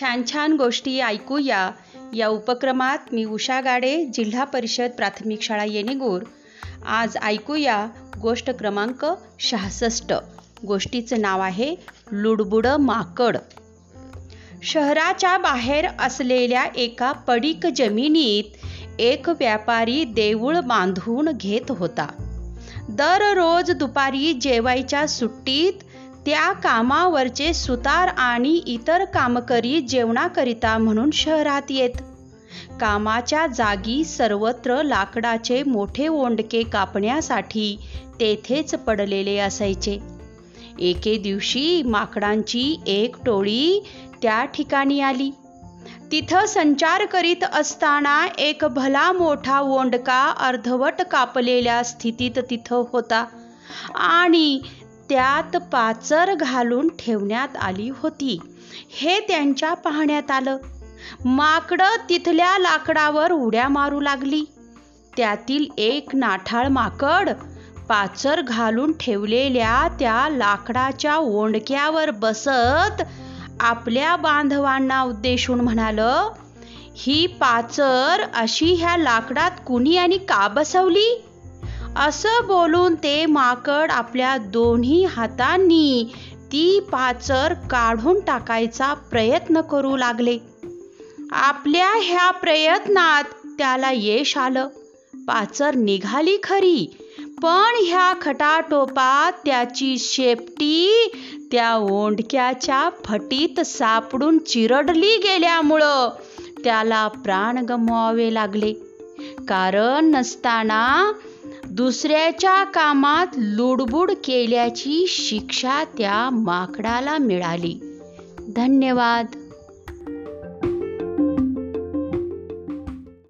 छान छान गोष्टी ऐकूया. या उपक्रमात मी उषा गाडे जिल्हा परिषद प्राथमिक शाळा येणेगूर. आज ऐकूया गोष्ट क्रमांक शहासष्ट गोष्टीचं नाव आहे लुडबुड माकड. शहराच्या बाहेर असलेल्या एका पडीक जमिनीत एक व्यापारी देऊळ बांधून घेत होता. दररोज दुपारी जेवायच्या सुट्टीत त्या कामावरचे सुतार आणि इतर कामकरी जेवणाकरिता म्हणून शहरात येत. कामाच्या जागी सर्वत्र लाकडाचे मोठे ओंडके कापण्यासाठी तेथेच पडलेले असायचे. एके दिवशी माकडांची एक टोळी त्या ठिकाणी आली. तिथं संचार करीत असताना एक भला मोठा ओंडका अर्धवट कापलेल्या स्थितीत तिथं होता. आणि त्यात पाचर घालून ठेवण्यात आली होती. हे त्यांच्या पाहण्यात आलं. माकडं तिथल्या लाकडावर उड्या मारू लागली. त्यातील एक नाठाळ माकड पाचर घालून ठेवलेल्या त्या लाकडाच्या ओंडक्यावर बसत आपल्या बांधवांना उद्देशून म्हणाल ही पाचर अशी ह्या लाकडात कुणी आणि का बसवली? असं बोलून ते माकड आपल्या दोन्ही हातांनी ती पाचर काढून टाकायचा प्रयत्न करू लागले. आपल्या ह्या प्रयत्नात त्याला यश आलं. पाचर निघाली खरी पण ह्या खटाटोपात त्याची शेपटी त्या ओंडक्याच्या फटीत सापडून चिरडली गेल्यामुळं त्याला प्राण गमवावे लागले. कारण नसताना दुसऱ्याच्या कामात लुडबुड केल्याची शिक्षा त्या माकडाला मिळाली. धन्यवाद.